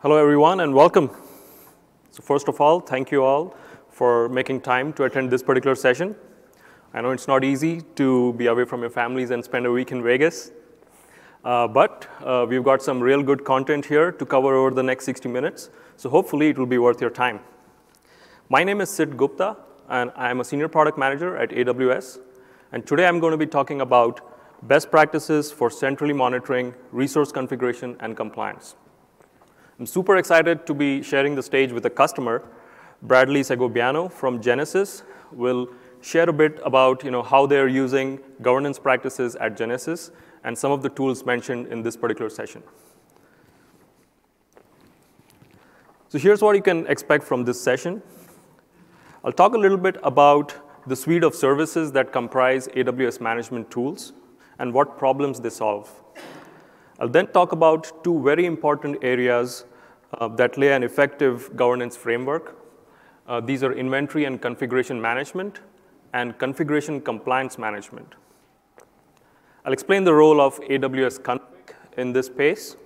Hello, everyone, and welcome. So first of all, thank you all for making time to attend this particular session. I know it's not easy to be away from your families and spend a week in Vegas, uh, but uh, we've got some real good content here to cover over the next 60 minutes, so hopefully it will be worth your time. My name is Sid Gupta, and I'm a senior product manager at AWS, and today I'm going to be talking about best practices for centrally monitoring resource configuration and compliance. I'm super excited to be sharing the stage with a customer. Bradley Segoviano from Genesys will share a bit about you know, how they're using governance practices at Genesys and some of the tools mentioned in this particular session. So here's what you can expect from this session. I'll talk a little bit about the suite of services that comprise AWS management tools and what problems they solve. I'll then talk about two very important areas uh, that lay an effective governance framework. Uh, these are inventory and configuration management and configuration compliance management. I'll explain the role of AWS config in this space.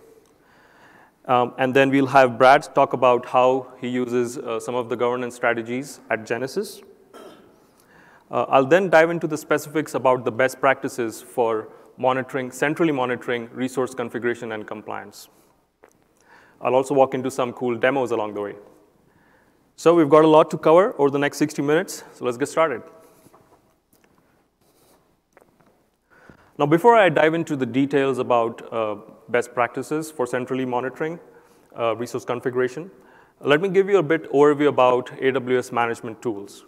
Um, and then we'll have Brad talk about how he uses uh, some of the governance strategies at Genesys. Uh, I'll then dive into the specifics about the best practices for monitoring, centrally monitoring resource configuration and compliance. I'll also walk into some cool demos along the way. So we've got a lot to cover over the next 60 minutes, so let's get started. Now, before I dive into the details about uh, best practices for centrally monitoring uh, resource configuration, let me give you a bit overview about AWS management tools.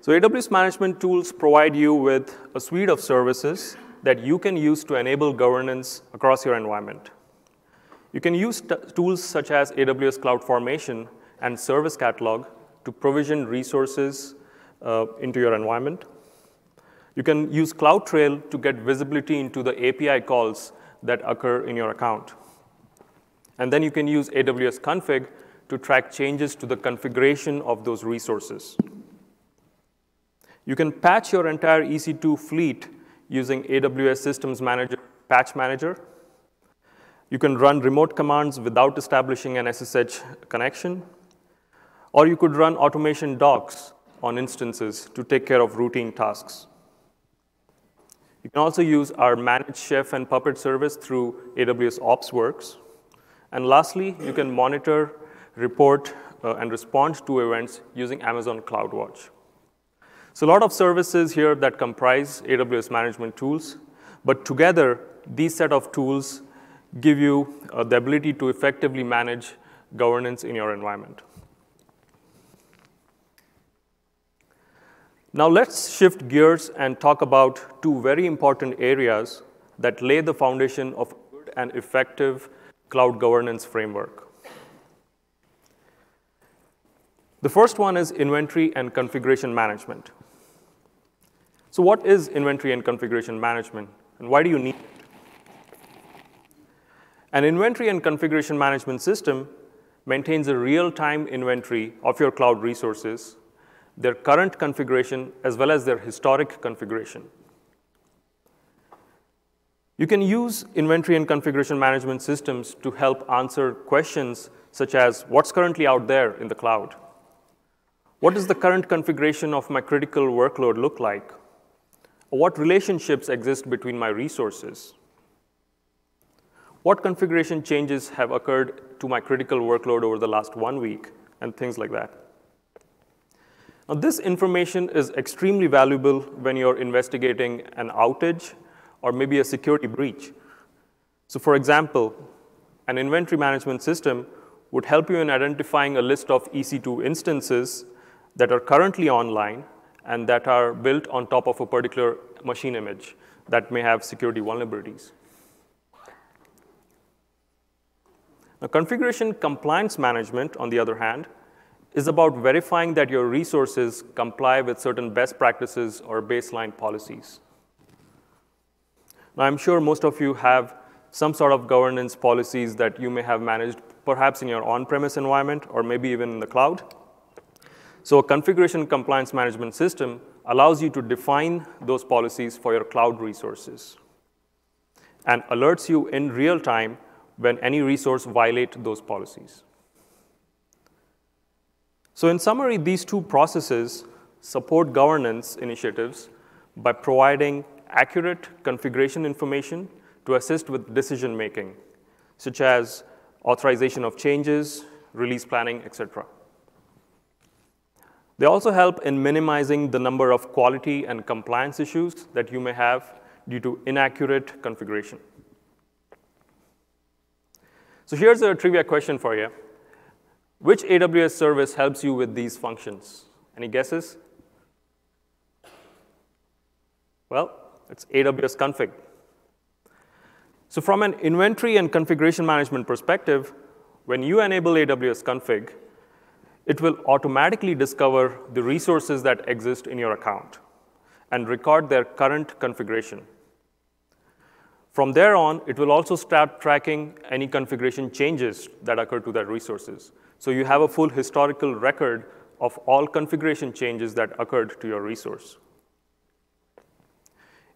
So AWS management tools provide you with a suite of services that you can use to enable governance across your environment. You can use tools such as AWS CloudFormation and Service Catalog to provision resources uh, into your environment. You can use CloudTrail to get visibility into the API calls that occur in your account. And then you can use AWS config to track changes to the configuration of those resources. You can patch your entire EC2 fleet using AWS Systems Manager Patch Manager. You can run remote commands without establishing an SSH connection. Or you could run automation docs on instances to take care of routine tasks. You can also use our managed Chef and Puppet service through AWS OpsWorks. And lastly, you can monitor, report, uh, and respond to events using Amazon CloudWatch. So a lot of services here that comprise AWS management tools, but together, these set of tools give you uh, the ability to effectively manage governance in your environment. Now let's shift gears and talk about two very important areas that lay the foundation of good and effective cloud governance framework. The first one is inventory and configuration management. So what is inventory and configuration management, and why do you need it? An inventory and configuration management system maintains a real-time inventory of your cloud resources, their current configuration, as well as their historic configuration. You can use inventory and configuration management systems to help answer questions such as, what's currently out there in the cloud? What does the current configuration of my critical workload look like? What relationships exist between my resources? What configuration changes have occurred to my critical workload over the last one week, and things like that. Now, this information is extremely valuable when you're investigating an outage or maybe a security breach. So for example, an inventory management system would help you in identifying a list of EC2 instances that are currently online and that are built on top of a particular machine image that may have security vulnerabilities. Now, configuration compliance management, on the other hand, is about verifying that your resources comply with certain best practices or baseline policies. Now, I'm sure most of you have some sort of governance policies that you may have managed perhaps in your on-premise environment or maybe even in the cloud. So a configuration compliance management system allows you to define those policies for your cloud resources and alerts you in real time when any resource violate those policies. So in summary, these two processes support governance initiatives by providing accurate configuration information to assist with decision making, such as authorization of changes, release planning, etc. They also help in minimizing the number of quality and compliance issues that you may have due to inaccurate configuration. So here's a trivia question for you. Which AWS service helps you with these functions? Any guesses? Well, it's AWS config. So from an inventory and configuration management perspective, when you enable AWS config, it will automatically discover the resources that exist in your account and record their current configuration. From there on, it will also start tracking any configuration changes that occur to that resources. So you have a full historical record of all configuration changes that occurred to your resource.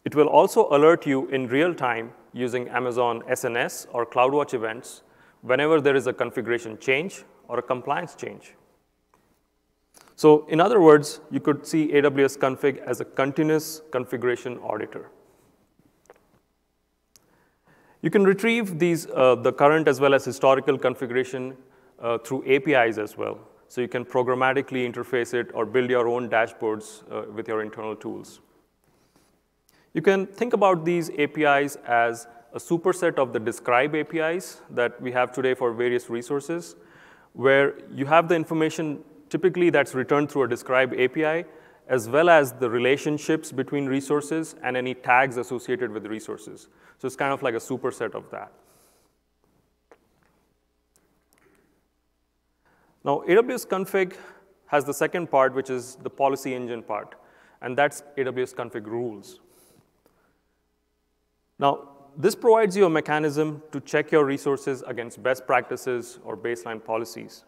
It will also alert you in real time using Amazon SNS or CloudWatch events whenever there is a configuration change or a compliance change. So in other words, you could see AWS config as a continuous configuration auditor. You can retrieve these, uh, the current as well as historical configuration uh, through APIs as well. So you can programmatically interface it or build your own dashboards uh, with your internal tools. You can think about these APIs as a superset of the describe APIs that we have today for various resources, where you have the information typically that's returned through a describe API, as well as the relationships between resources and any tags associated with resources. So it's kind of like a superset of that. Now, AWS config has the second part, which is the policy engine part, and that's AWS config rules. Now, this provides you a mechanism to check your resources against best practices or baseline policies.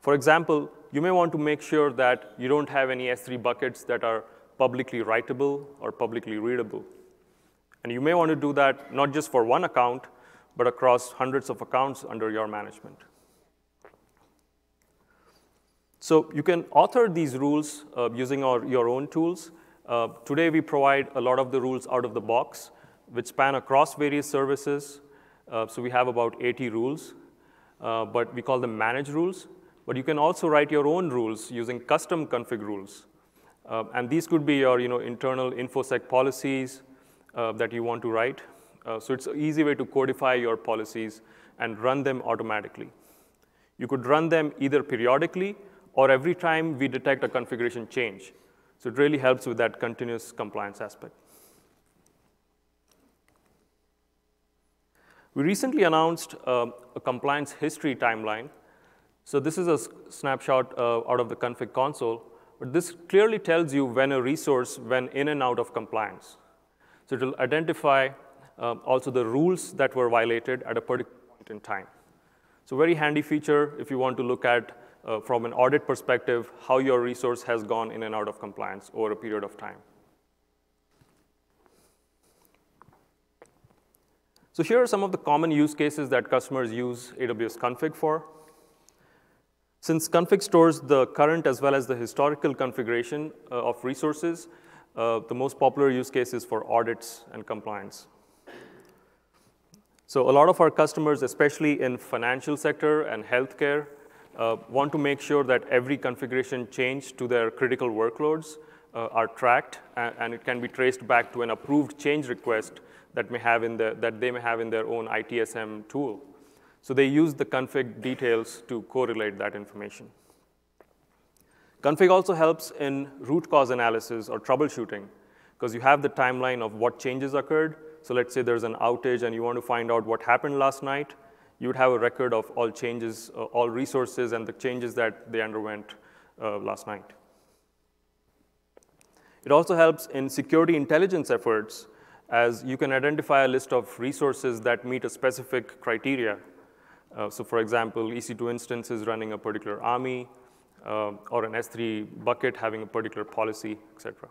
For example, you may want to make sure that you don't have any S3 buckets that are publicly writable or publicly readable. And you may want to do that not just for one account, but across hundreds of accounts under your management. So you can author these rules uh, using our, your own tools. Uh, today, we provide a lot of the rules out of the box which span across various services. Uh, so we have about 80 rules, uh, but we call them managed rules. But you can also write your own rules using custom config rules. Uh, and these could be your you know, internal InfoSec policies uh, that you want to write. Uh, so it's an easy way to codify your policies and run them automatically. You could run them either periodically or every time we detect a configuration change. So it really helps with that continuous compliance aspect. We recently announced uh, a compliance history timeline. So this is a snapshot uh, out of the config console, but this clearly tells you when a resource went in and out of compliance. So it will identify uh, also the rules that were violated at a particular point in time. So very handy feature if you want to look at, uh, from an audit perspective, how your resource has gone in and out of compliance over a period of time. So here are some of the common use cases that customers use AWS config for. Since config stores the current as well as the historical configuration uh, of resources, uh, the most popular use case is for audits and compliance. So a lot of our customers, especially in financial sector and healthcare, uh, want to make sure that every configuration change to their critical workloads uh, are tracked, and, and, it can be traced back to an approved change request that, may have in the, that they may have in their own ITSM tool. So they use the config details to correlate that information. Config also helps in root cause analysis or troubleshooting, because you have the timeline of what changes occurred. So let's say there's an outage and you want to find out what happened last night. You would have a record of all changes, uh, all resources, and the changes that they underwent uh, last night. It also helps in security intelligence efforts as you can identify a list of resources that meet a specific criteria. Uh, so for example, EC2 instance is running a particular AMI, uh, or an S3 bucket having a particular policy, et cetera.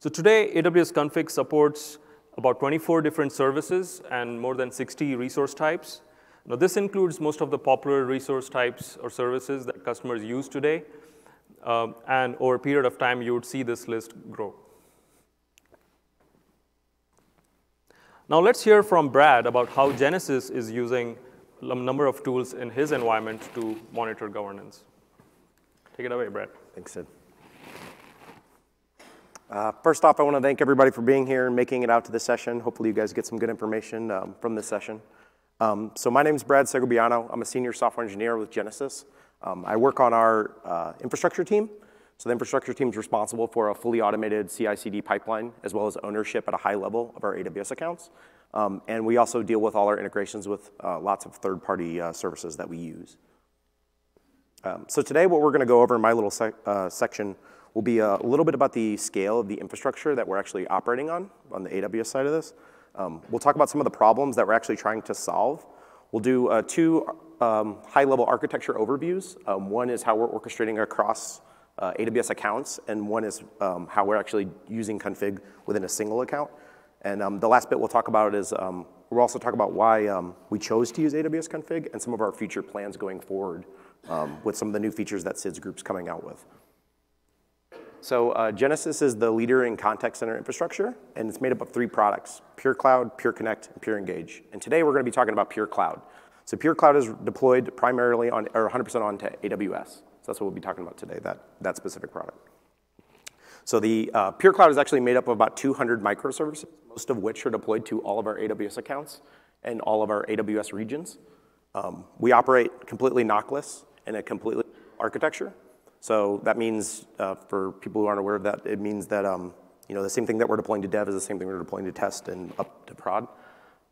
So today, AWS config supports about 24 different services and more than 60 resource types. Now, this includes most of the popular resource types or services that customers use today. Um, and over a period of time, you would see this list grow. Now, let's hear from Brad about how Genesys is using a number of tools in his environment to monitor governance. Take it away, Brad. Thanks, Sid. Uh, first off, I want to thank everybody for being here and making it out to this session. Hopefully, you guys get some good information um, from this session. Um, so, my name is Brad Segoviano. I'm a senior software engineer with Genesys. Um, I work on our uh, infrastructure team. So, the infrastructure team is responsible for a fully automated CI CD pipeline as well as ownership at a high level of our AWS accounts. Um, and we also deal with all our integrations with uh, lots of third party uh, services that we use. Um, so, today, what we're going to go over in my little uh, section will be a little bit about the scale of the infrastructure that we're actually operating on, on the AWS side of this. Um, we'll talk about some of the problems that we're actually trying to solve. We'll do uh, two um, high-level architecture overviews. Um, one is how we're orchestrating across uh, AWS accounts, and one is um, how we're actually using config within a single account. And um, the last bit we'll talk about is um, we'll also talk about why we chose to use AWS config and some of our future plans going forward with some of the new features that Sid's Group's coming out with. So uh, Genesys is the leader in contact center infrastructure, and it's made up of three products, Pure Cloud, Pure Connect, and Pure Engage. And today we're going to be talking about Pure Cloud. So Pure Cloud is deployed primarily on, or 100% onto AWS. That's what we'll be talking about today, that, that specific product. So the uh, Pure Cloud is actually made up of about 200 microservices, most of which are deployed to all of our AWS accounts and all of our AWS regions. Um, we operate completely knockless in a completely architecture. So that means, uh, for people who aren't aware of that, it means that um, you know, the same thing that we're deploying to dev is the same thing we're deploying to test and up to prod.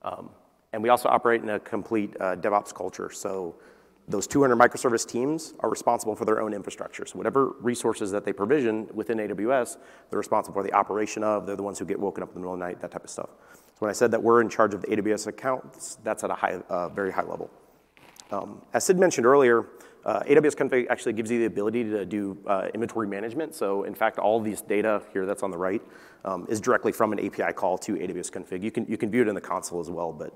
Um, and we also operate in a complete uh, DevOps culture. So those 200 microservice teams are responsible for their own infrastructure. So whatever resources that they provision within AWS, they're responsible for the operation of. They're the ones who get woken up in the middle of the night, that type of stuff. So when I said that we're in charge of the AWS accounts, that's at a high, uh, very high level. Um, as Sid mentioned earlier, uh, AWS Config actually gives you the ability to do uh, inventory management. So in fact, all these data here that's on the right um, is directly from an API call to AWS Config. You can, you can view it in the console as well, but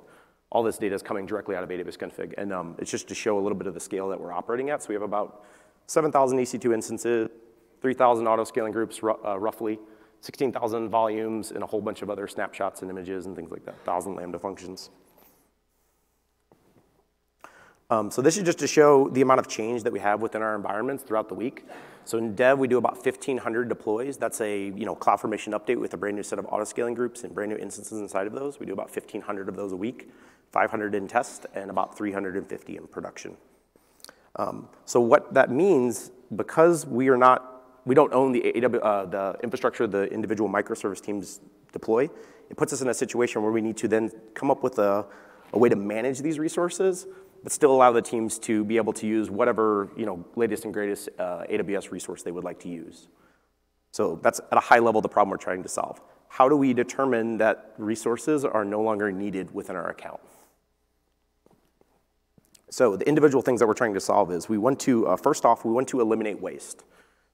all this data is coming directly out of AWS Config. And um, it's just to show a little bit of the scale that we're operating at. So we have about 7,000 EC2 instances, 3,000 auto-scaling groups uh, roughly, 16,000 volumes, and a whole bunch of other snapshots and images and things like that, 1,000 Lambda functions. Um, so this is just to show the amount of change that we have within our environments throughout the week. So in dev, we do about 1,500 deploys. That's a you know CloudFormation update with a brand new set of auto-scaling groups and brand new instances inside of those. We do about 1,500 of those a week, 500 in test, and about 350 in production. Um, so what that means, because we are not, we don't own the, AW, uh, the infrastructure the individual microservice teams deploy, it puts us in a situation where we need to then come up with a, a way to manage these resources but still allow the teams to be able to use whatever you know, latest and greatest uh, AWS resource they would like to use. So that's at a high level the problem we're trying to solve. How do we determine that resources are no longer needed within our account? So the individual things that we're trying to solve is we want to, uh, first off, we want to eliminate waste.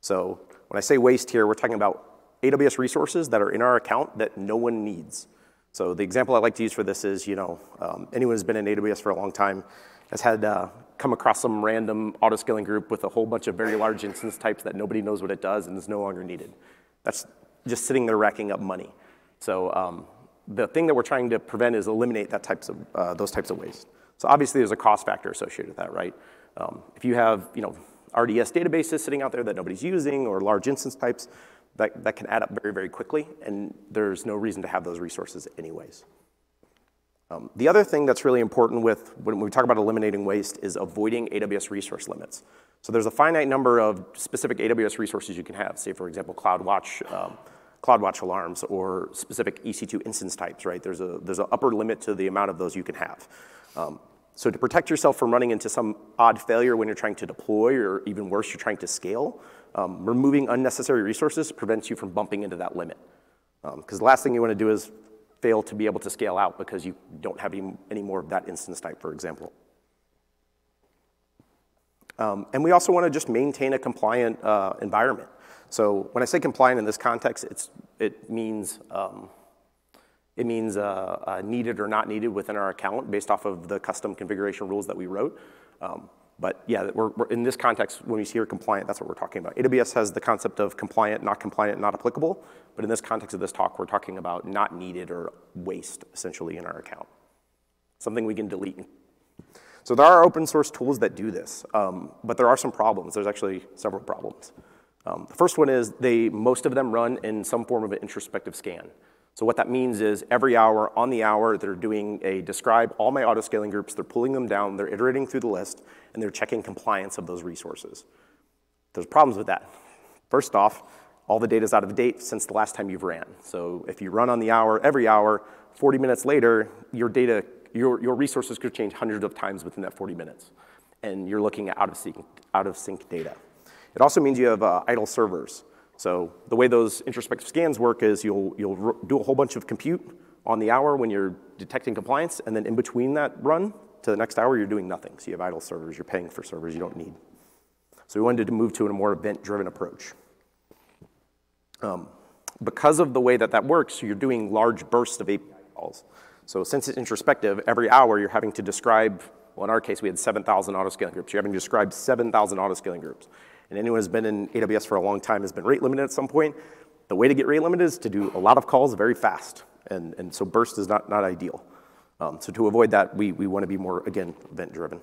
So when I say waste here, we're talking about AWS resources that are in our account that no one needs. So the example I like to use for this is, you know, um, anyone who's been in AWS for a long time has had uh, come across some random auto-scaling group with a whole bunch of very large instance types that nobody knows what it does and is no longer needed. That's just sitting there racking up money. So um, the thing that we're trying to prevent is eliminate that types of, uh, those types of waste. So obviously there's a cost factor associated with that, right? Um, if you have you know, RDS databases sitting out there that nobody's using or large instance types, that, that can add up very, very quickly, and there's no reason to have those resources anyways. Um, the other thing that's really important with when we talk about eliminating waste is avoiding AWS resource limits. So there's a finite number of specific AWS resources you can have. Say, for example, CloudWatch, um, CloudWatch alarms or specific EC2 instance types, right? There's a there's an upper limit to the amount of those you can have. Um, so to protect yourself from running into some odd failure when you're trying to deploy, or even worse, you're trying to scale, um, removing unnecessary resources prevents you from bumping into that limit. Because um, the last thing you want to do is fail to be able to scale out because you don't have any, any more of that instance type, for example. Um, and we also want to just maintain a compliant uh, environment. So when I say compliant in this context, it's, it means um, It means uh, uh, needed or not needed within our account based off of the custom configuration rules that we wrote. Um, but yeah, we're, we're, in this context, when we see here compliant, that's what we're talking about. AWS has the concept of compliant, not compliant, not applicable. But in this context of this talk, we're talking about not needed or waste, essentially, in our account. Something we can delete. So there are open source tools that do this, um, but there are some problems. There's actually several problems. Um, the first one is they, most of them run in some form of an introspective scan. So what that means is every hour, on the hour, they're doing a describe all my auto-scaling groups, they're pulling them down, they're iterating through the list, and they're checking compliance of those resources. There's problems with that. First off, all the data is out of date since the last time you've ran. So if you run on the hour, every hour, 40 minutes later, your data, your, your resources could change hundreds of times within that 40 minutes. And you're looking at out of sync, out of sync data. It also means you have uh, idle servers. So the way those introspective scans work is you'll, you'll do a whole bunch of compute on the hour when you're detecting compliance, and then in between that run to the next hour, you're doing nothing. So you have idle servers, you're paying for servers you don't need. So we wanted to move to a more event-driven approach. Um, because of the way that that works, you're doing large bursts of API calls. So since it's introspective, every hour you're having to describe, well, in our case, we had 7,000 autoscaling groups. You're having to describe 7,000 autoscaling groups and anyone who's been in AWS for a long time has been rate limited at some point. The way to get rate limited is to do a lot of calls very fast, and, and so burst is not, not ideal. Um, so to avoid that, we, we want to be more, again, event-driven.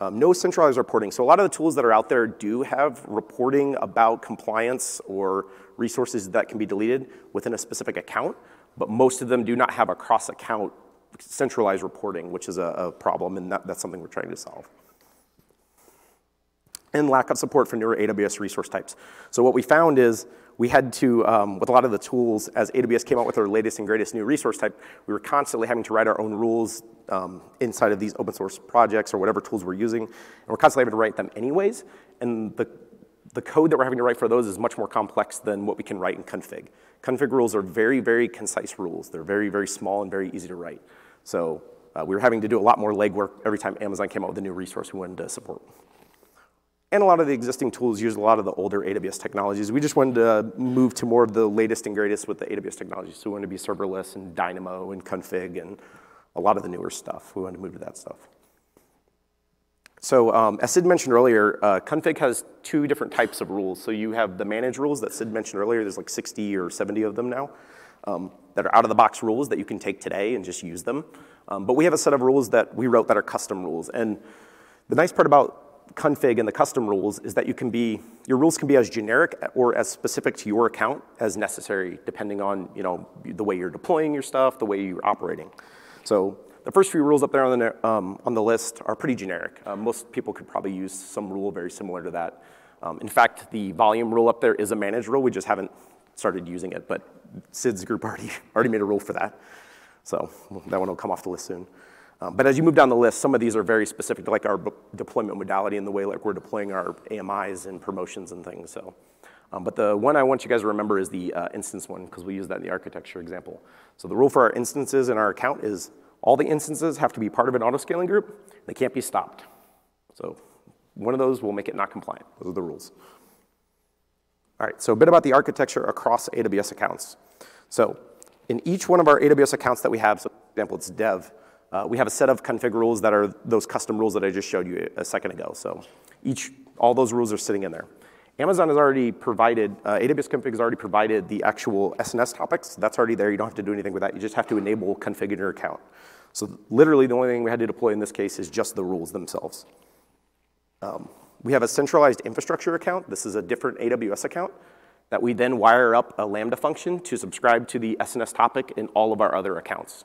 Um, no centralized reporting. So a lot of the tools that are out there do have reporting about compliance or resources that can be deleted within a specific account, but most of them do not have a cross-account centralized reporting, which is a, a problem, and that, that's something we're trying to solve and lack of support for newer AWS resource types. So what we found is we had to, um, with a lot of the tools, as AWS came out with their latest and greatest new resource type, we were constantly having to write our own rules um, inside of these open source projects or whatever tools we're using, and we're constantly having to write them anyways, and the, the code that we're having to write for those is much more complex than what we can write in config. Config rules are very, very concise rules. They're very, very small and very easy to write. So uh, we were having to do a lot more legwork every time Amazon came out with a new resource we wanted to support. And a lot of the existing tools use a lot of the older AWS technologies. We just wanted to move to more of the latest and greatest with the AWS technologies. So we wanted to be serverless and Dynamo and config and a lot of the newer stuff. We wanted to move to that stuff. So um, as Sid mentioned earlier, uh, config has two different types of rules. So you have the manage rules that Sid mentioned earlier. There's like 60 or 70 of them now um, that are out of the box rules that you can take today and just use them. Um, but we have a set of rules that we wrote that are custom rules. And the nice part about config and the custom rules is that you can be, your rules can be as generic or as specific to your account as necessary, depending on you know, the way you're deploying your stuff, the way you're operating. So the first few rules up there on the, um, on the list are pretty generic. Uh, most people could probably use some rule very similar to that. Um, in fact, the volume rule up there is a managed rule. We just haven't started using it, but Sid's group already, already made a rule for that. So that one will come off the list soon. Um, but as you move down the list, some of these are very specific to like our deployment modality and the way like we're deploying our AMIs and promotions and things. So, um, but the one I want you guys to remember is the uh, instance one because we use that in the architecture example. So the rule for our instances in our account is all the instances have to be part of an auto-scaling group. They can't be stopped. So one of those will make it not compliant. Those are the rules. All right, so a bit about the architecture across AWS accounts. So in each one of our AWS accounts that we have, so for example, it's dev, uh, we have a set of config rules that are those custom rules that I just showed you a second ago. So each, all those rules are sitting in there. Amazon has already provided, uh, AWS config has already provided the actual SNS topics. That's already there. You don't have to do anything with that. You just have to enable config in your account. So literally the only thing we had to deploy in this case is just the rules themselves. Um, we have a centralized infrastructure account. This is a different AWS account that we then wire up a Lambda function to subscribe to the SNS topic in all of our other accounts.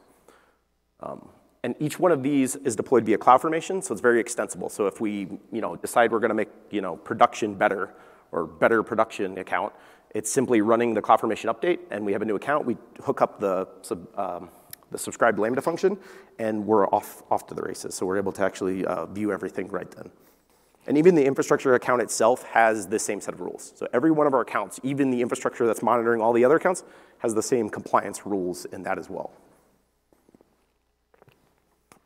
Um, and each one of these is deployed via CloudFormation, so it's very extensible. So if we you know, decide we're going to make you know, production better or better production account, it's simply running the CloudFormation update, and we have a new account. We hook up the, um, the subscribed Lambda function, and we're off, off to the races. So we're able to actually uh, view everything right then. And even the infrastructure account itself has the same set of rules. So every one of our accounts, even the infrastructure that's monitoring all the other accounts, has the same compliance rules in that as well.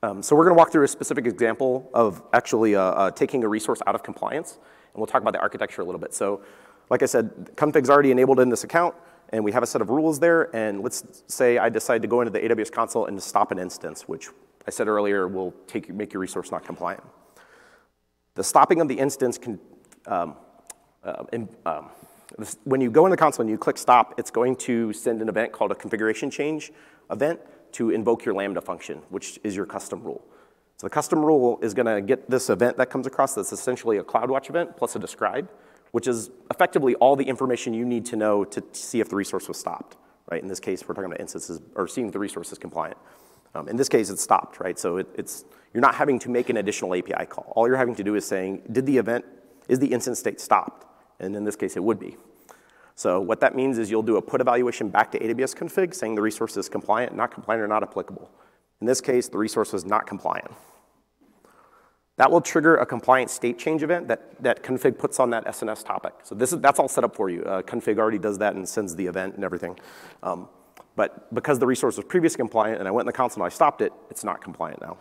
Um, so we're going to walk through a specific example of actually uh, uh, taking a resource out of compliance, and we'll talk about the architecture a little bit. So like I said, config's already enabled in this account, and we have a set of rules there, and let's say I decide to go into the AWS console and stop an instance, which I said earlier will take, make your resource not compliant. The stopping of the instance can, um, uh, in, um, when you go in the console and you click stop, it's going to send an event called a configuration change event to invoke your Lambda function, which is your custom rule. So the custom rule is gonna get this event that comes across that's essentially a CloudWatch event plus a describe, which is effectively all the information you need to know to see if the resource was stopped, right? In this case, we're talking about instances, or seeing if the resource is compliant. Um, in this case, it's stopped, right? So it, it's, you're not having to make an additional API call. All you're having to do is saying, did the event, is the instance state stopped? And in this case, it would be. So what that means is you'll do a put evaluation back to AWS config saying the resource is compliant, not compliant, or not applicable. In this case, the resource was not compliant. That will trigger a compliant state change event that, that config puts on that SNS topic. So this is, that's all set up for you. Uh, config already does that and sends the event and everything. Um, but because the resource was previously compliant and I went in the console and I stopped it, it's not compliant now.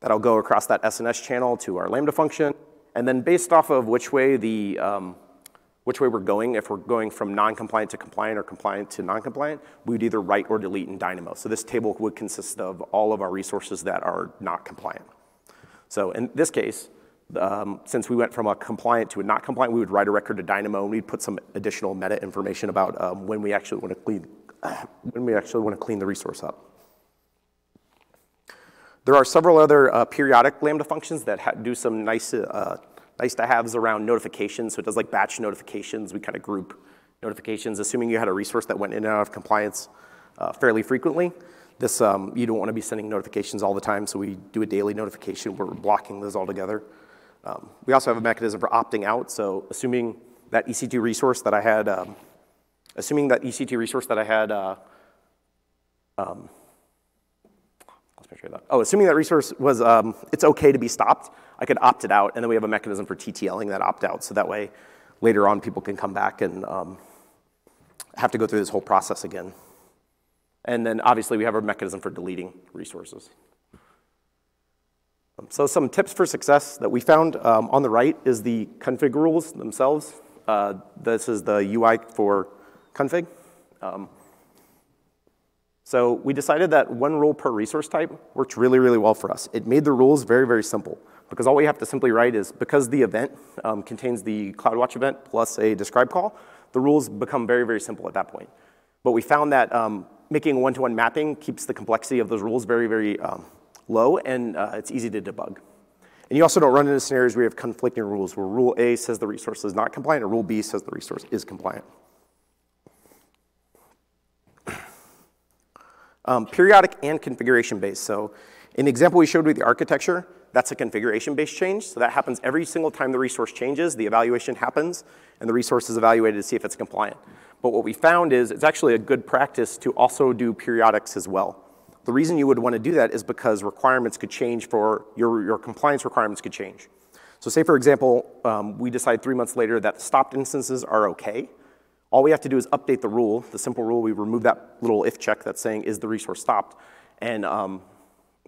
That'll go across that SNS channel to our Lambda function. And then based off of which way the, um, which way we're going, if we're going from non-compliant to compliant or compliant to non-compliant, we would either write or delete in Dynamo. So this table would consist of all of our resources that are not compliant. So in this case, um, since we went from a compliant to a not compliant, we would write a record to Dynamo and we'd put some additional meta information about um, when we actually want to clean when we actually want to clean the resource up. There are several other uh, periodic Lambda functions that do some nice, uh, nice to haves around notifications. So it does like batch notifications. We kind of group notifications, assuming you had a resource that went in and out of compliance uh, fairly frequently. This, um, you don't want to be sending notifications all the time, so we do a daily notification where we're blocking those altogether. Um, we also have a mechanism for opting out, so assuming that EC2 resource that I had, um, assuming that EC2 resource that I had, uh, that, oh, assuming that resource was, um, it's okay to be stopped, I could opt it out, and then we have a mechanism for TTLing that opt out, so that way later on people can come back and um, have to go through this whole process again. And then obviously we have a mechanism for deleting resources. Um, so some tips for success that we found um, on the right is the config rules themselves. Uh, this is the UI for config. Um, so we decided that one rule per resource type worked really, really well for us. It made the rules very, very simple because all we have to simply write is because the event um, contains the CloudWatch event plus a describe call, the rules become very, very simple at that point. But we found that um, making one-to-one mapping keeps the complexity of those rules very, very um, low, and uh, it's easy to debug. And you also don't run into scenarios where you have conflicting rules, where rule A says the resource is not compliant, or rule B says the resource is compliant. Um, periodic and configuration-based. So in the example we showed with the architecture, that's a configuration-based change. So that happens every single time the resource changes, the evaluation happens, and the resource is evaluated to see if it's compliant. But what we found is it's actually a good practice to also do periodics as well. The reason you would want to do that is because requirements could change for, your, your compliance requirements could change. So say, for example, um, we decide three months later that stopped instances are okay. All we have to do is update the rule, the simple rule, we remove that little if check that's saying, is the resource stopped? And um,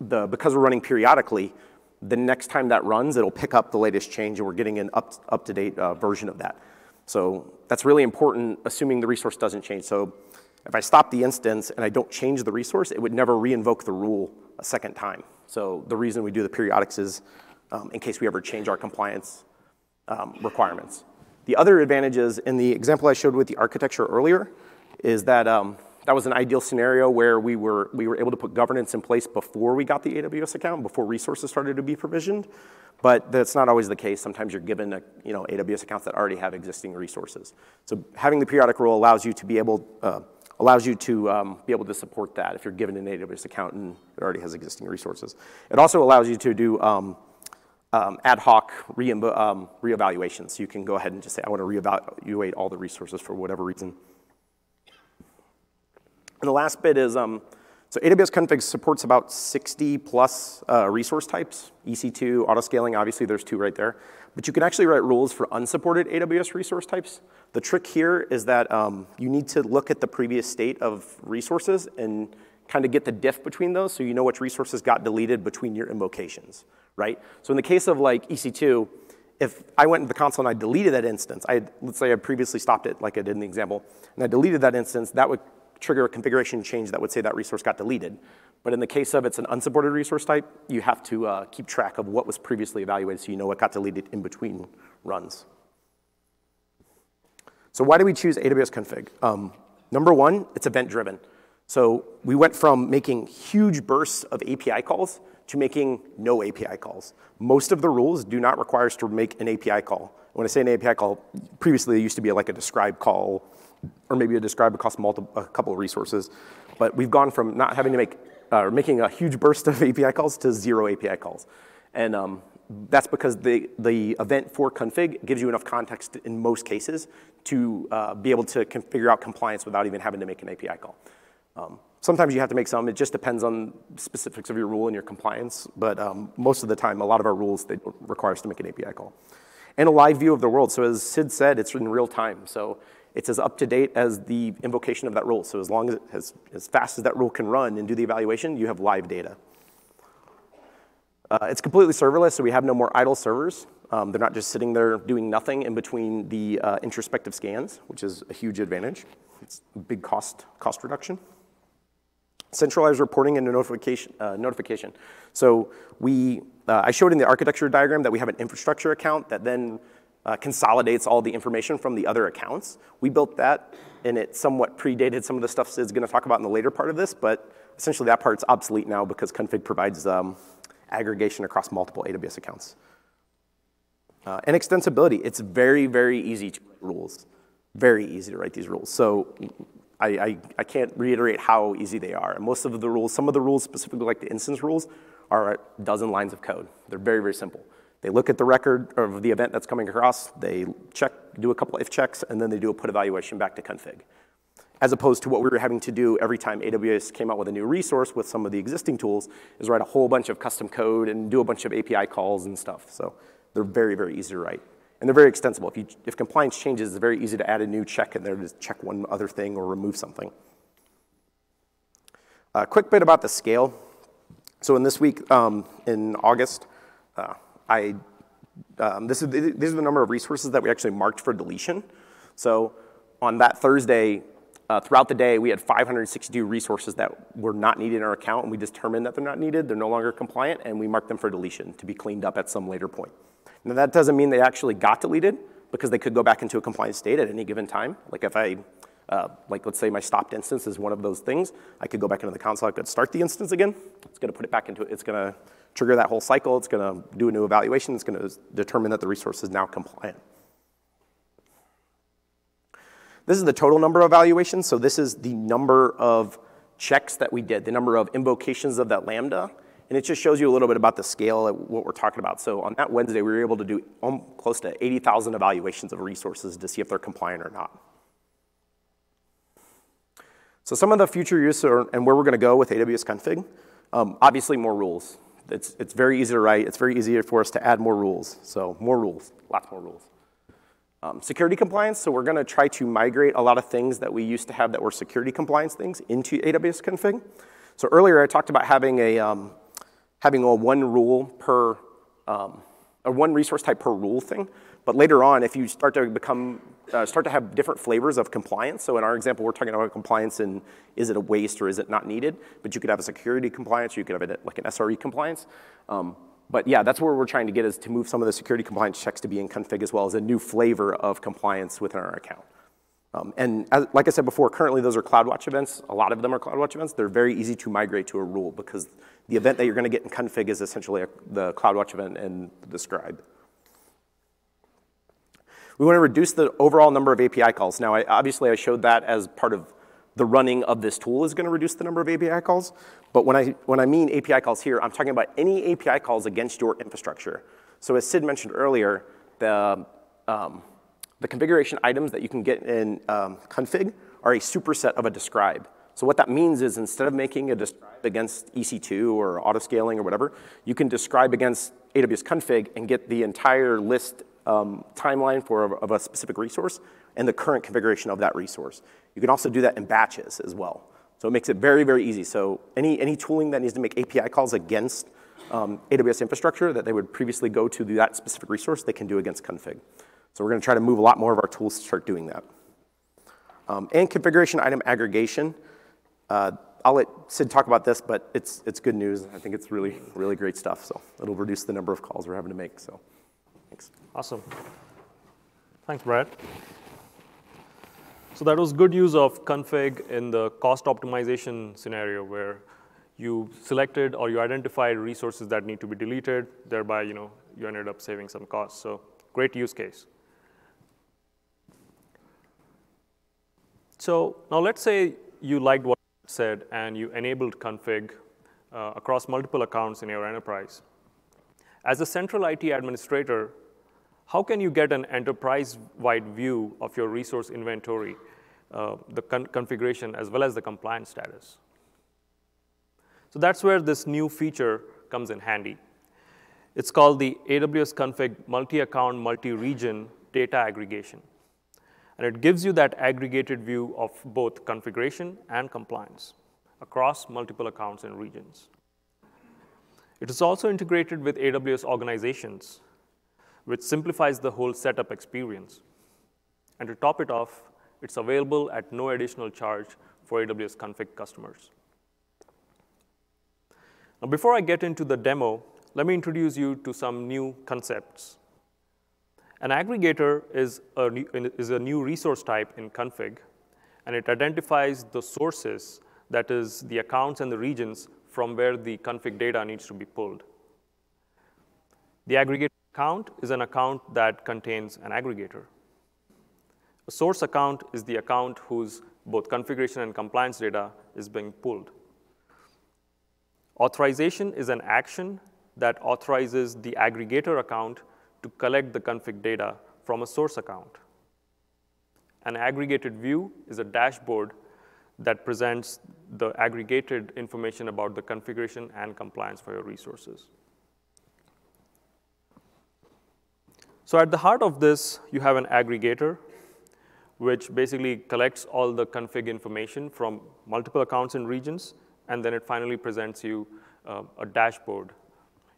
the, because we're running periodically, the next time that runs, it'll pick up the latest change and we're getting an up, up-to-date uh, version of that. So that's really important, assuming the resource doesn't change. So if I stop the instance and I don't change the resource, it would never reinvoke the rule a second time. So the reason we do the periodics is um, in case we ever change our compliance um, requirements. The other advantages in the example I showed with the architecture earlier is that um, that was an ideal scenario where we were, we were able to put governance in place before we got the AWS account, before resources started to be provisioned. But that's not always the case. Sometimes you're given a, you know, AWS accounts that already have existing resources. So having the periodic rule allows you to be able, uh, allows you to um, be able to support that if you're given an AWS account and it already has existing resources. It also allows you to do um, um, ad hoc re um, reevaluations. So you can go ahead and just say, I want to reevaluate all the resources for whatever reason. And the last bit is, um, so AWS config supports about 60 plus uh, resource types, EC2, autoscaling, obviously there's two right there. But you can actually write rules for unsupported AWS resource types. The trick here is that um, you need to look at the previous state of resources and kind of get the diff between those so you know which resources got deleted between your invocations, right? So in the case of like EC2, if I went into the console and I deleted that instance, I let's say I previously stopped it like I did in the example, and I deleted that instance, that would trigger a configuration change that would say that resource got deleted. But in the case of it's an unsupported resource type, you have to uh, keep track of what was previously evaluated so you know what got deleted in between runs. So why do we choose AWS config? Um, number one, it's event driven. So we went from making huge bursts of API calls to making no API calls. Most of the rules do not require us to make an API call. When I say an API call, previously it used to be like a describe call, or maybe a describe across multiple, a couple of resources. But we've gone from not having to make, uh, making a huge burst of API calls to zero API calls. And um, that's because the, the event for config gives you enough context in most cases to uh, be able to figure out compliance without even having to make an API call. Um, sometimes you have to make some. It just depends on specifics of your rule and your compliance. But um, most of the time, a lot of our rules they require us to make an API call. And a live view of the world. So as Sid said, it's in real time. So it's as up to date as the invocation of that rule. So as long as, it has, as fast as that rule can run and do the evaluation, you have live data. Uh, it's completely serverless, so we have no more idle servers. Um, they're not just sitting there doing nothing in between the uh, introspective scans, which is a huge advantage. It's a big cost, cost reduction. Centralized reporting and notification. Uh, notification. So we, uh, I showed in the architecture diagram that we have an infrastructure account that then uh, consolidates all the information from the other accounts. We built that, and it somewhat predated some of the stuff Sid's going to talk about in the later part of this, but essentially that part's obsolete now because config provides um, aggregation across multiple AWS accounts. Uh, and extensibility, it's very, very easy to write rules. Very easy to write these rules. So I, I, I, can't reiterate how easy they are. And most of the rules, some of the rules, specifically like the instance rules, are a dozen lines of code. They're very, very simple. They look at the record of the event that's coming across, they check, do a couple if checks, and then they do a put evaluation back to config as opposed to what we were having to do every time AWS came out with a new resource with some of the existing tools, is write a whole bunch of custom code and do a bunch of API calls and stuff. So they're very, very easy to write. And they're very extensible. If, you, if compliance changes, it's very easy to add a new check in there to check one other thing or remove something. A quick bit about the scale. So in this week, um, in August, uh, I, um, this is, these are the number of resources that we actually marked for deletion. So on that Thursday, uh, throughout the day, we had 562 resources that were not needed in our account, and we determined that they're not needed, they're no longer compliant, and we marked them for deletion to be cleaned up at some later point. Now, that doesn't mean they actually got deleted, because they could go back into a compliant state at any given time. Like if I, uh, like let's say my stopped instance is one of those things, I could go back into the console, I could start the instance again. It's gonna put it back into it, it's gonna trigger that whole cycle, it's gonna do a new evaluation, it's gonna determine that the resource is now compliant. This is the total number of evaluations. So this is the number of checks that we did, the number of invocations of that Lambda. And it just shows you a little bit about the scale of what we're talking about. So on that Wednesday, we were able to do close to 80,000 evaluations of resources to see if they're compliant or not. So some of the future use are, and where we're going to go with AWS config, um, obviously more rules. It's, it's very easy to write. It's very easy for us to add more rules. So more rules, lots more rules. Um, security compliance, so we're gonna try to migrate a lot of things that we used to have that were security compliance things into AWS config. So earlier I talked about having a, um, having a one rule per, um, a one resource type per rule thing. But later on, if you start to become, uh, start to have different flavors of compliance, so in our example, we're talking about compliance in is it a waste or is it not needed, but you could have a security compliance, or you could have a, like an SRE compliance. But yeah, that's where we're trying to get is to move some of the security compliance checks to be in config as well as a new flavor of compliance within our account. Um, and as, like I said before, currently those are CloudWatch events. A lot of them are CloudWatch events. They're very easy to migrate to a rule because the event that you're going to get in config is essentially a, the CloudWatch event and the scribe. We want to reduce the overall number of API calls. Now, I, obviously, I showed that as part of the running of this tool is going to reduce the number of API calls. But when I, when I mean API calls here, I'm talking about any API calls against your infrastructure. So as Sid mentioned earlier, the, um, the configuration items that you can get in um, config are a superset of a describe. So what that means is instead of making a describe against EC2 or autoscaling or whatever, you can describe against AWS config and get the entire list um, timeline for of a specific resource and the current configuration of that resource. You can also do that in batches as well. So it makes it very, very easy. So any, any tooling that needs to make API calls against um, AWS infrastructure that they would previously go to that specific resource, they can do against config. So we're to try to move a lot more of our tools to start doing that. Um, and configuration item aggregation. Uh, I'll let Sid talk about this, but it's, it's good news. I think it's really, really great stuff. So it'll reduce the number of calls we're having to make. So thanks. Awesome. Thanks, Brad. So that was good use of config in the cost optimization scenario where you selected or you identified resources that need to be deleted, thereby you, know, you ended up saving some costs. So great use case. So now let's say you liked what I said and you enabled config uh, across multiple accounts in your enterprise. As a central IT administrator, how can you get an enterprise-wide view of your resource inventory, uh, the con configuration, as well as the compliance status? So that's where this new feature comes in handy. It's called the AWS Config Multi-Account, Multi-Region Data Aggregation. And it gives you that aggregated view of both configuration and compliance across multiple accounts and regions. It is also integrated with AWS organizations, which simplifies the whole setup experience. And to top it off, it's available at no additional charge for AWS config customers. Now, before I get into the demo, let me introduce you to some new concepts. An aggregator is a, new, is a new resource type in config, and it identifies the sources, that is, the accounts and the regions from where the config data needs to be pulled. The aggregator account is an account that contains an aggregator. A source account is the account whose both configuration and compliance data is being pulled. Authorization is an action that authorizes the aggregator account to collect the config data from a source account. An aggregated view is a dashboard that presents the aggregated information about the configuration and compliance for your resources. So at the heart of this, you have an aggregator, which basically collects all the config information from multiple accounts and regions, and then it finally presents you uh, a dashboard.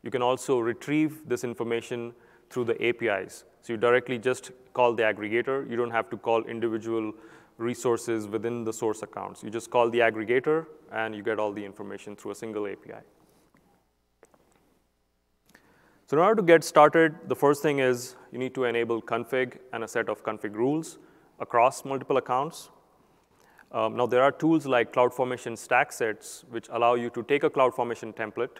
You can also retrieve this information through the APIs. So you directly just call the aggregator. You don't have to call individual resources within the source accounts. You just call the aggregator, and you get all the information through a single API. So in order to get started, the first thing is you need to enable config and a set of config rules across multiple accounts. Um, now, there are tools like CloudFormation stack sets, which allow you to take a CloudFormation template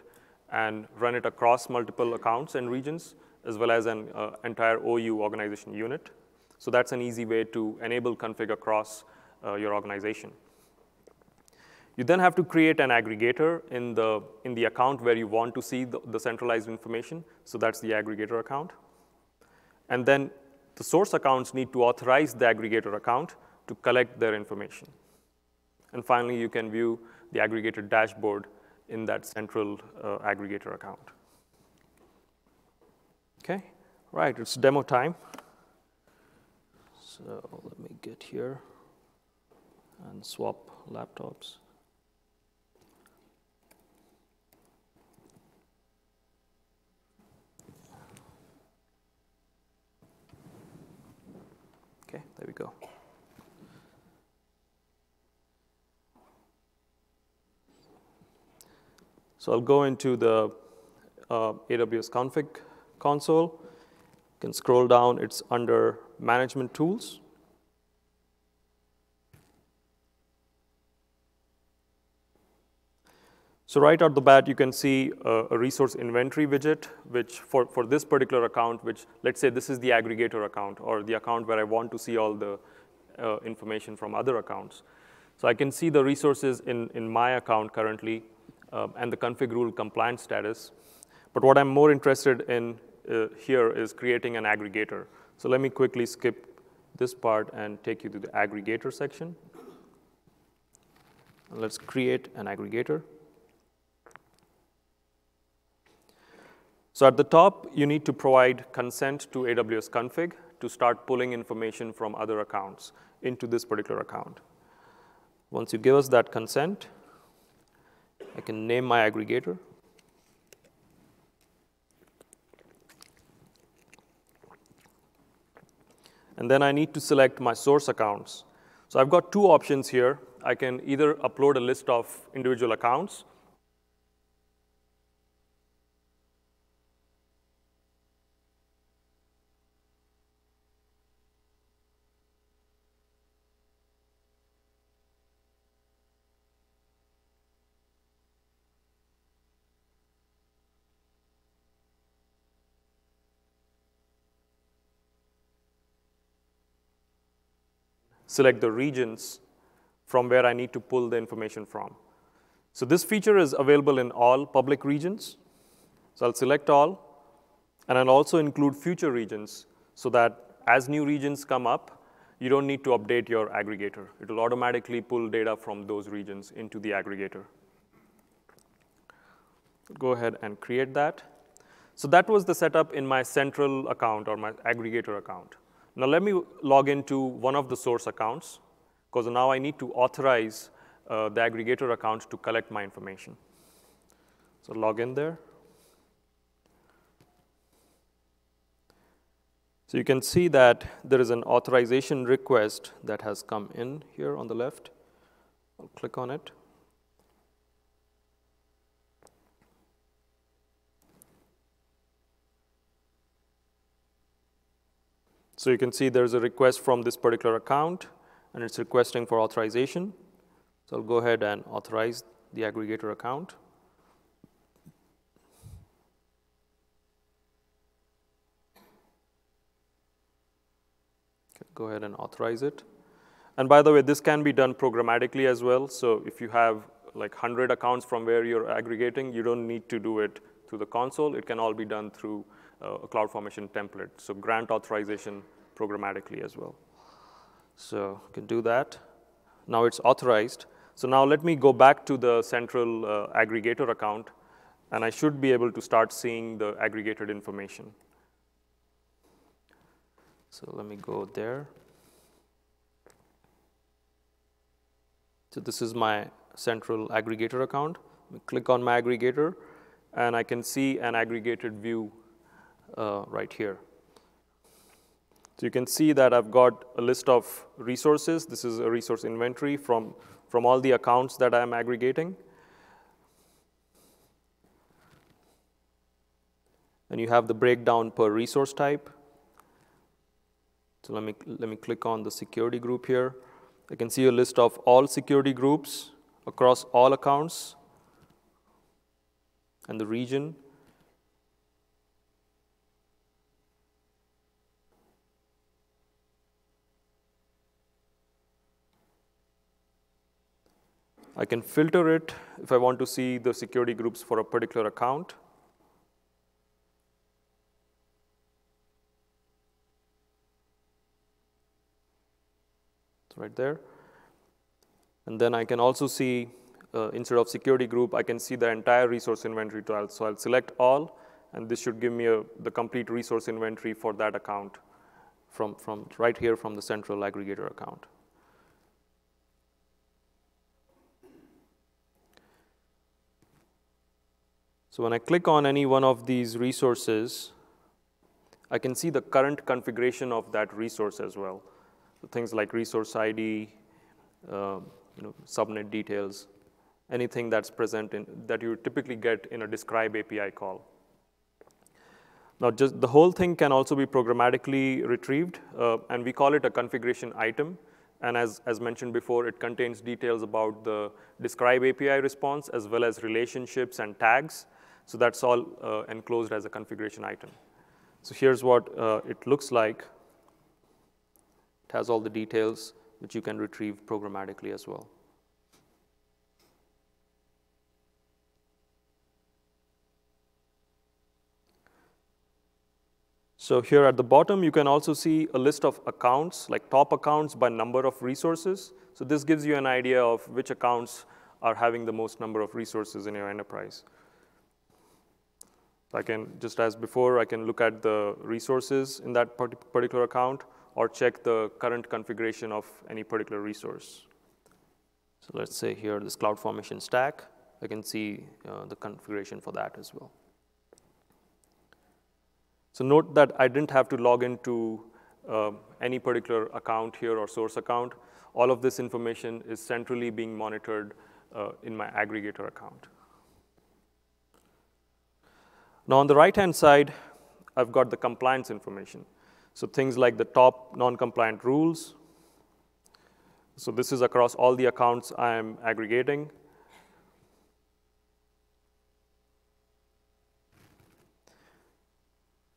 and run it across multiple accounts and regions, as well as an uh, entire OU organization unit. So that's an easy way to enable config across uh, your organization. You then have to create an aggregator in the, in the account where you want to see the, the centralized information. So that's the aggregator account. And then the source accounts need to authorize the aggregator account to collect their information. And finally, you can view the aggregator dashboard in that central uh, aggregator account. Okay, right, it's demo time. So let me get here and swap laptops. Okay, there we go. So I'll go into the uh, AWS config console. You can scroll down, it's under management tools. So right out the bat, you can see a, resource inventory widget, which for, for this particular account, which let's say this is the aggregator account or the account where I want to see all the uh, information from other accounts. So I can see the resources in, in my account currently uh, and the config rule compliance status. But what I'm more interested in uh, here is creating an aggregator. So let me quickly skip this part and take you to the aggregator section. Let's create an aggregator. So at the top, you need to provide consent to AWS config to start pulling information from other accounts into this particular account. Once you give us that consent, I can name my aggregator. And then I need to select my source accounts. So I've got two options here. I can either upload a list of individual accounts, select the regions from where I need to pull the information from. So this feature is available in all public regions. So I'll select all, and I'll also include future regions so that as new regions come up, you don't need to update your aggregator. It will automatically pull data from those regions into the aggregator. Go ahead and create that. So that was the setup in my central account or my aggregator account. Now let me log into one of the source accounts, because now I need to authorize uh, the aggregator account to collect my information. So log in there. So you can see that there is an authorization request that has come in here on the left. I'll click on it. So you can see there's a request from this particular account, and it's requesting for authorization. So I'll go ahead and authorize the aggregator account. Go ahead and authorize it. And by the way, this can be done programmatically as well. So if you have like 100 accounts from where you're aggregating, you don't need to do it through the console. It can all be done through a CloudFormation template. So grant authorization programmatically as well. So you can do that. Now it's authorized. So now let me go back to the central uh, aggregator account, and I should be able to start seeing the aggregated information. So let me go there. So this is my central aggregator account. click on my aggregator, and I can see an aggregated view uh, right here. So you can see that I've got a list of resources. This is a resource inventory from, from all the accounts that I'm aggregating. And you have the breakdown per resource type. So let me, let me click on the security group here. I can see a list of all security groups across all accounts and the region. I can filter it if I want to see the security groups for a particular account. It's right there. And then I can also see, uh, instead of security group, I can see the entire resource inventory. So I'll select all, and this should give me a, the complete resource inventory for that account from, from right here from the central aggregator account. So when I click on any one of these resources, I can see the current configuration of that resource as well. So things like resource ID, uh, you know, subnet details, anything that's present in, that you typically get in a describe API call. Now, just the whole thing can also be programmatically retrieved, uh, and we call it a configuration item. And as, as mentioned before, it contains details about the describe API response as well as relationships and tags. So that's all uh, enclosed as a configuration item. So here's what uh, it looks like. It has all the details which you can retrieve programmatically as well. So here at the bottom, you can also see a list of accounts, like top accounts by number of resources. So this gives you an idea of which accounts are having the most number of resources in your enterprise. I can, just as before, I can look at the resources in that particular account or check the current configuration of any particular resource. So let's say here, this CloudFormation stack, I can see uh, the configuration for that as well. So note that I didn't have to log into uh, any particular account here or source account, all of this information is centrally being monitored uh, in my aggregator account. Now, on the right-hand side, I've got the compliance information. So things like the top non-compliant rules. So this is across all the accounts I'm aggregating.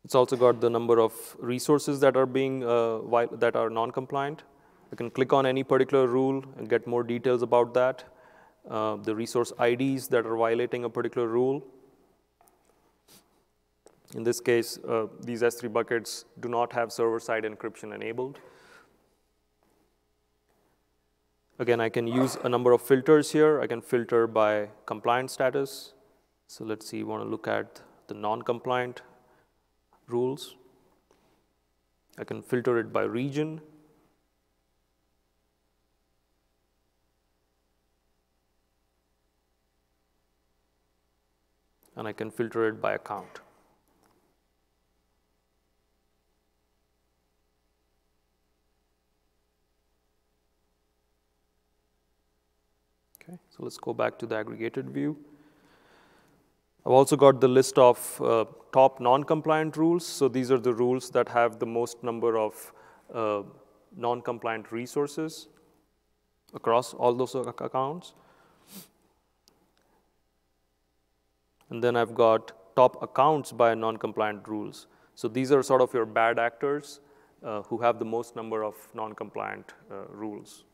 It's also got the number of resources that are being uh, that are non-compliant. I can click on any particular rule and get more details about that. Uh, the resource IDs that are violating a particular rule. In this case, uh, these S3 buckets do not have server-side encryption enabled. Again, I can use a number of filters here. I can filter by compliance status. So let's see, want to look at the non-compliant rules. I can filter it by region. And I can filter it by account. So let's go back to the aggregated view. I've also got the list of uh, top non-compliant rules. So these are the rules that have the most number of uh, non-compliant resources across all those accounts. And then I've got top accounts by non-compliant rules. So these are sort of your bad actors uh, who have the most number of non-compliant uh, rules.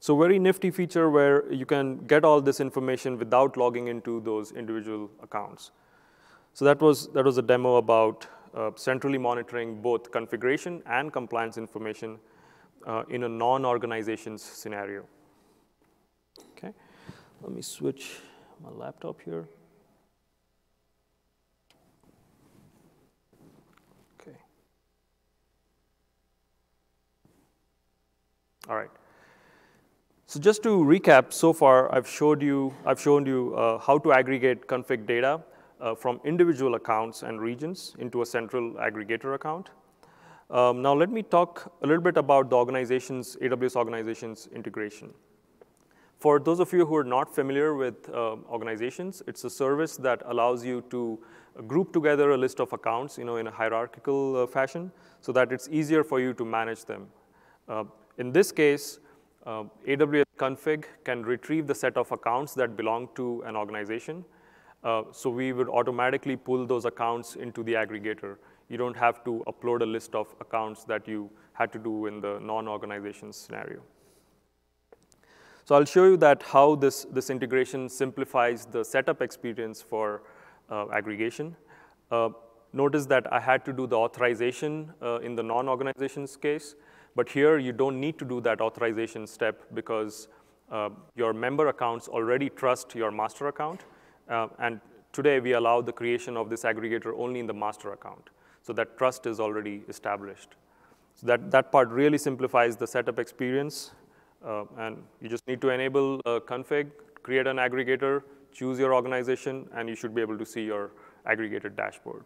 So very nifty feature where you can get all this information without logging into those individual accounts. So that was, that was a demo about uh, centrally monitoring both configuration and compliance information uh, in a non-organizations scenario. Okay, let me switch my laptop here. Okay. All right. So just to recap, so far I've showed you, I've shown you uh, how to aggregate config data uh, from individual accounts and regions into a central aggregator account. Um, now let me talk a little bit about the organization's, AWS organization's integration. For those of you who are not familiar with uh, organizations, it's a service that allows you to group together a list of accounts you know, in a hierarchical uh, fashion so that it's easier for you to manage them. Uh, in this case, uh, AWS config can retrieve the set of accounts that belong to an organization. Uh, so we would automatically pull those accounts into the aggregator. You don't have to upload a list of accounts that you had to do in the non-organization scenario. So I'll show you that how this, this integration simplifies the setup experience for uh, aggregation. Uh, notice that I had to do the authorization uh, in the non-organizations case. But here, you don't need to do that authorization step because uh, your member accounts already trust your master account. Uh, and today, we allow the creation of this aggregator only in the master account. So that trust is already established. So that, that part really simplifies the setup experience. Uh, and you just need to enable a config, create an aggregator, choose your organization, and you should be able to see your aggregated dashboard.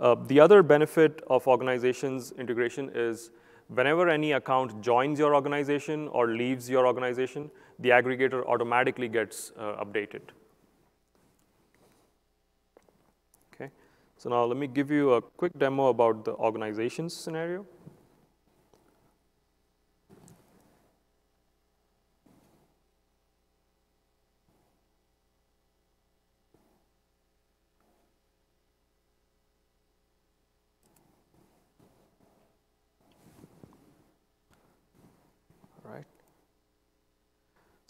Uh, the other benefit of organizations integration is whenever any account joins your organization or leaves your organization, the aggregator automatically gets uh, updated. Okay, so now let me give you a quick demo about the organizations scenario.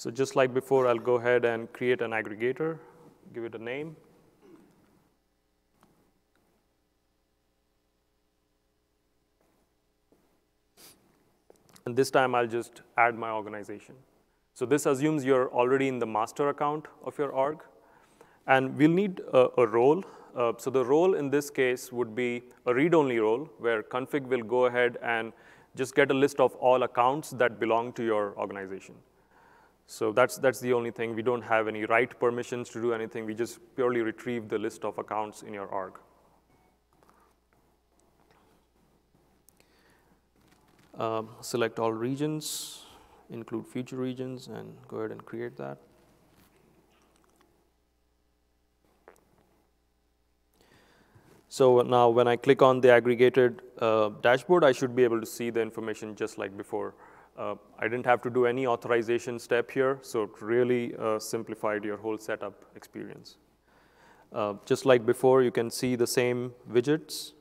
So just like before, I'll go ahead and create an aggregator, give it a name. And this time, I'll just add my organization. So this assumes you're already in the master account of your org. And we'll need a, a role. Uh, so the role in this case would be a read-only role, where config will go ahead and just get a list of all accounts that belong to your organization. So that's, that's the only thing. We don't have any write permissions to do anything. We just purely retrieve the list of accounts in your org. Um, select all regions, include future regions, and go ahead and create that. So now when I click on the aggregated uh, dashboard, I should be able to see the information just like before. Uh, I didn't have to do any authorization step here, so it really uh, simplified your whole setup experience. Uh, just like before, you can see the same widgets,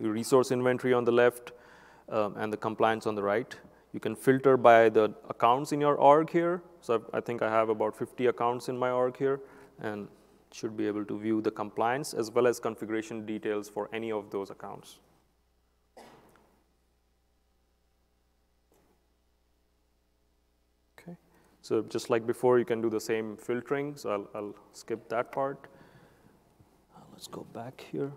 your resource inventory on the left, um, and the compliance on the right. You can filter by the accounts in your org here. So I think I have about 50 accounts in my org here, and should be able to view the compliance as well as configuration details for any of those accounts. Okay, so just like before, you can do the same filtering. So I'll, I'll skip that part. Let's go back here.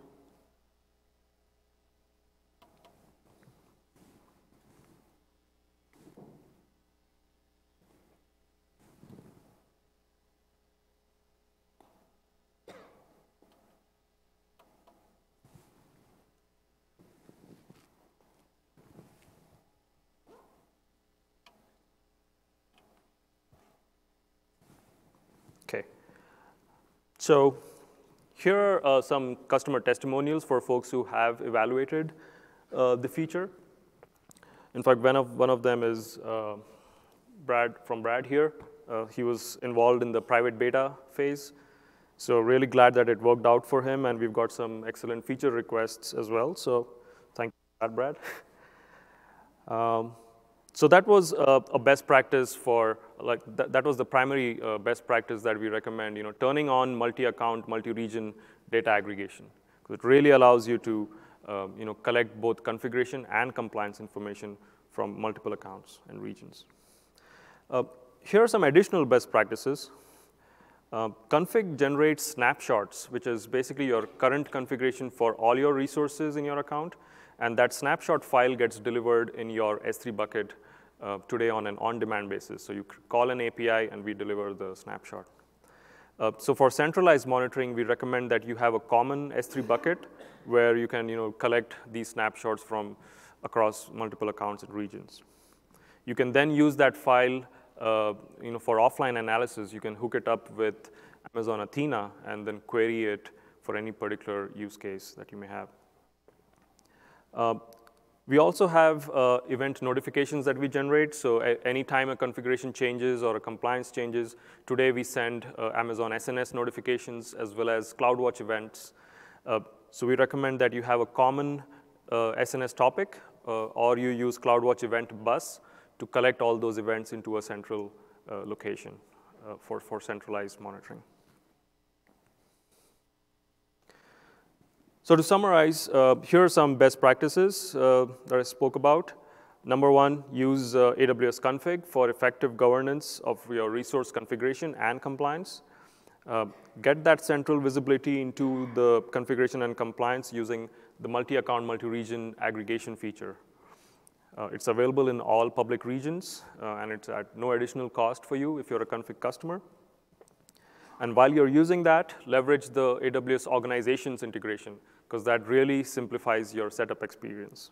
So here are uh, some customer testimonials for folks who have evaluated uh, the feature. In fact, one of, one of them is uh, Brad from Brad here. Uh, he was involved in the private beta phase. So really glad that it worked out for him, and we've got some excellent feature requests as well. So thank you, Brad. um, so that was uh, a best practice for, like, th that was the primary uh, best practice that we recommend, you know, turning on multi-account, multi-region data aggregation. It really allows you to, uh, you know, collect both configuration and compliance information from multiple accounts and regions. Uh, here are some additional best practices. Uh, config generates snapshots, which is basically your current configuration for all your resources in your account, and that snapshot file gets delivered in your S3 bucket uh, today on an on-demand basis. So you call an API, and we deliver the snapshot. Uh, so for centralized monitoring, we recommend that you have a common S3 bucket where you can you know, collect these snapshots from across multiple accounts and regions. You can then use that file you know, for offline analysis. You can hook it up with Amazon Athena and then query it for any particular use case that you may have. Uh, we also have uh, event notifications that we generate. So anytime a configuration changes or a compliance changes, today we send uh, Amazon SNS notifications as well as CloudWatch events. Uh, so we recommend that you have a common uh, SNS topic uh, or you use CloudWatch event bus to collect all those events into a central uh, location for, for centralized monitoring. So to summarize, uh, here are some best practices uh, that I spoke about. Number one, use uh, AWS config for effective governance of your resource configuration and compliance. Uh, get that central visibility into the configuration and compliance using the multi-account, multi-region aggregation feature. Uh, it's available in all public regions, uh, and it's at no additional cost for you if you're a config customer. And while you're using that, leverage the AWS organizations integration, because that really simplifies your setup experience.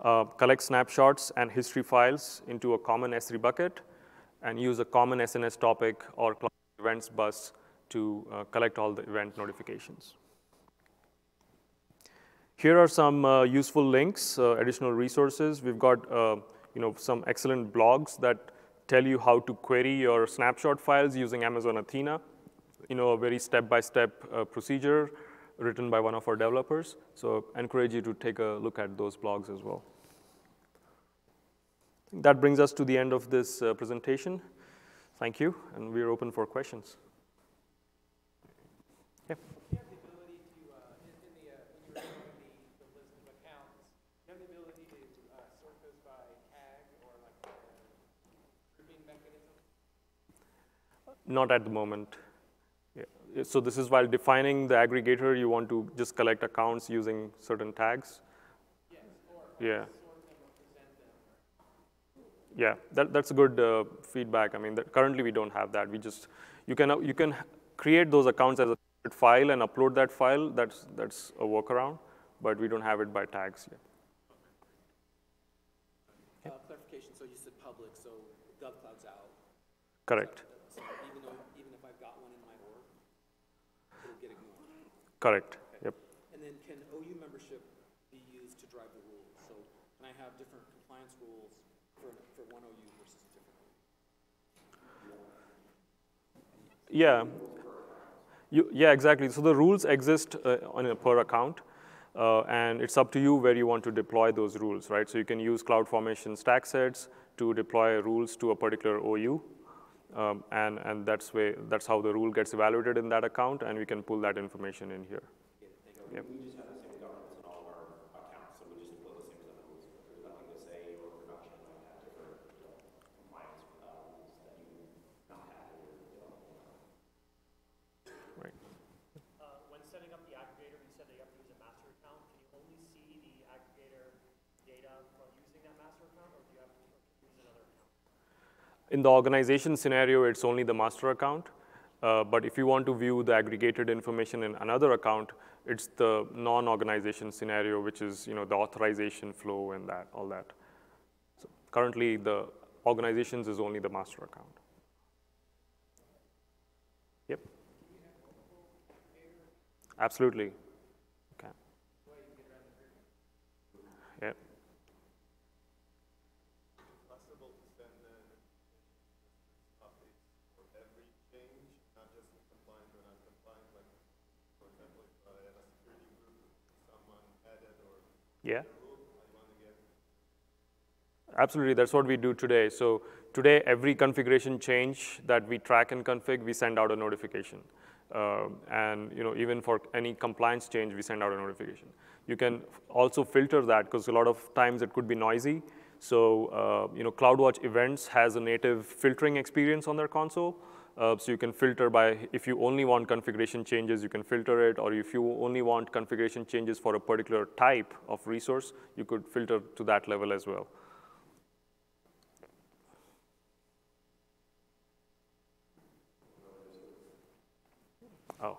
Uh, collect snapshots and history files into a common S3 bucket, and use a common SNS topic or events bus to uh, collect all the event notifications. Here are some uh, useful links, uh, additional resources. We've got uh, you know, some excellent blogs that tell you how to query your snapshot files using Amazon Athena, you know, a very step-by-step -step, uh, procedure written by one of our developers. So I encourage you to take a look at those blogs as well. That brings us to the end of this uh, presentation. Thank you, and we're open for questions. Yeah. Not at the moment. Yeah. So this is while defining the aggregator, you want to just collect accounts using certain tags. Yes, yeah. Yeah, that, that's good uh, feedback. I mean, that, currently we don't have that. We just, you can, you can create those accounts as a file and upload that file. That's, that's a workaround, but we don't have it by tags yet. Okay. Uh, clarification, so you said public, so GovCloud's out. Correct. Correct. Yep. And then can OU membership be used to drive the rules? So can I have different compliance rules for, for one OU versus a different OU? Yeah. You, yeah, exactly. So the rules exist uh, on a per account, uh, and it's up to you where you want to deploy those rules, right? So you can use CloudFormation stack sets to deploy rules to a particular OU, um, and, and that's, way, that's how the rule gets evaluated in that account, and we can pull that information in here. Yep. Right. Uh, When setting up the aggregator, you said that you have to use a master account. Can you only see the aggregator data from using that master account, or do you have to use another account? In the organization scenario, it's only the master account. Uh, but if you want to view the aggregated information in another account, it's the non-organization scenario, which is you know the authorization flow and that all that. So currently, the organizations is only the master account. Yep. Absolutely. Okay. Yep. possible to send an updates for every change, not just compliant or non-compliant, like, for example, if uh, in a security group, someone added or Yeah. Absolutely, that's what we do today. So today, every configuration change that we track and config, we send out a notification. Um, and you know, even for any compliance change, we send out a notification. You can also filter that because a lot of times it could be noisy. So uh, you know, CloudWatch Events has a native filtering experience on their console. Uh, so you can filter by, if you only want configuration changes, you can filter it, or if you only want configuration changes for a particular type of resource, you could filter to that level as well. Oh,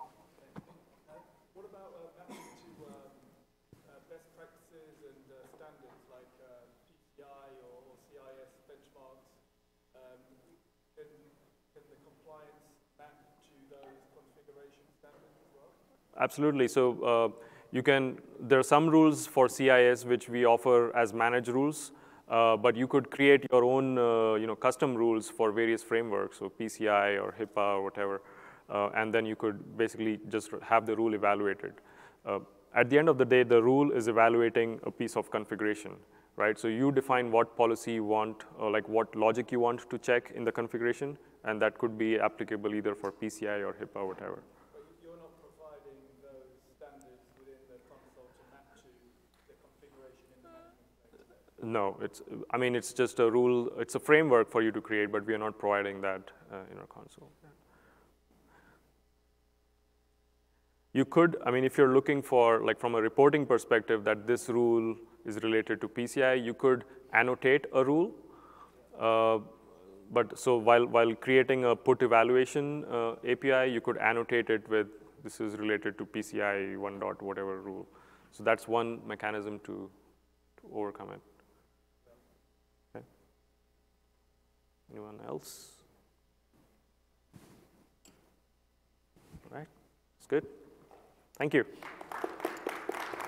What about uh, mapping to um, uh, best practices and uh, standards like uh, PCI or, or CIS benchmarks? Um, can, can the compliance map to those configuration standards as well? Absolutely. So uh, you can, there are some rules for CIS which we offer as managed rules, uh, but you could create your own, uh, you know, custom rules for various frameworks, so PCI or HIPAA or whatever, uh, and then you could basically just have the rule evaluated. Uh, at the end of the day, the rule is evaluating a piece of configuration, right? So you define what policy you want, or like what logic you want to check in the configuration, and that could be applicable either for PCI or HIPAA, or whatever. But you're not providing those standards within the console to map to the configuration in the management place. No, it's, I mean, it's just a rule, it's a framework for you to create, but we are not providing that uh, in our console. You could, I mean, if you're looking for, like from a reporting perspective, that this rule is related to PCI, you could annotate a rule. Uh, but so while, while creating a put evaluation uh, API, you could annotate it with this is related to PCI 1 dot whatever rule. So that's one mechanism to, to overcome it. Anyone else? All right, it's good. Thank you.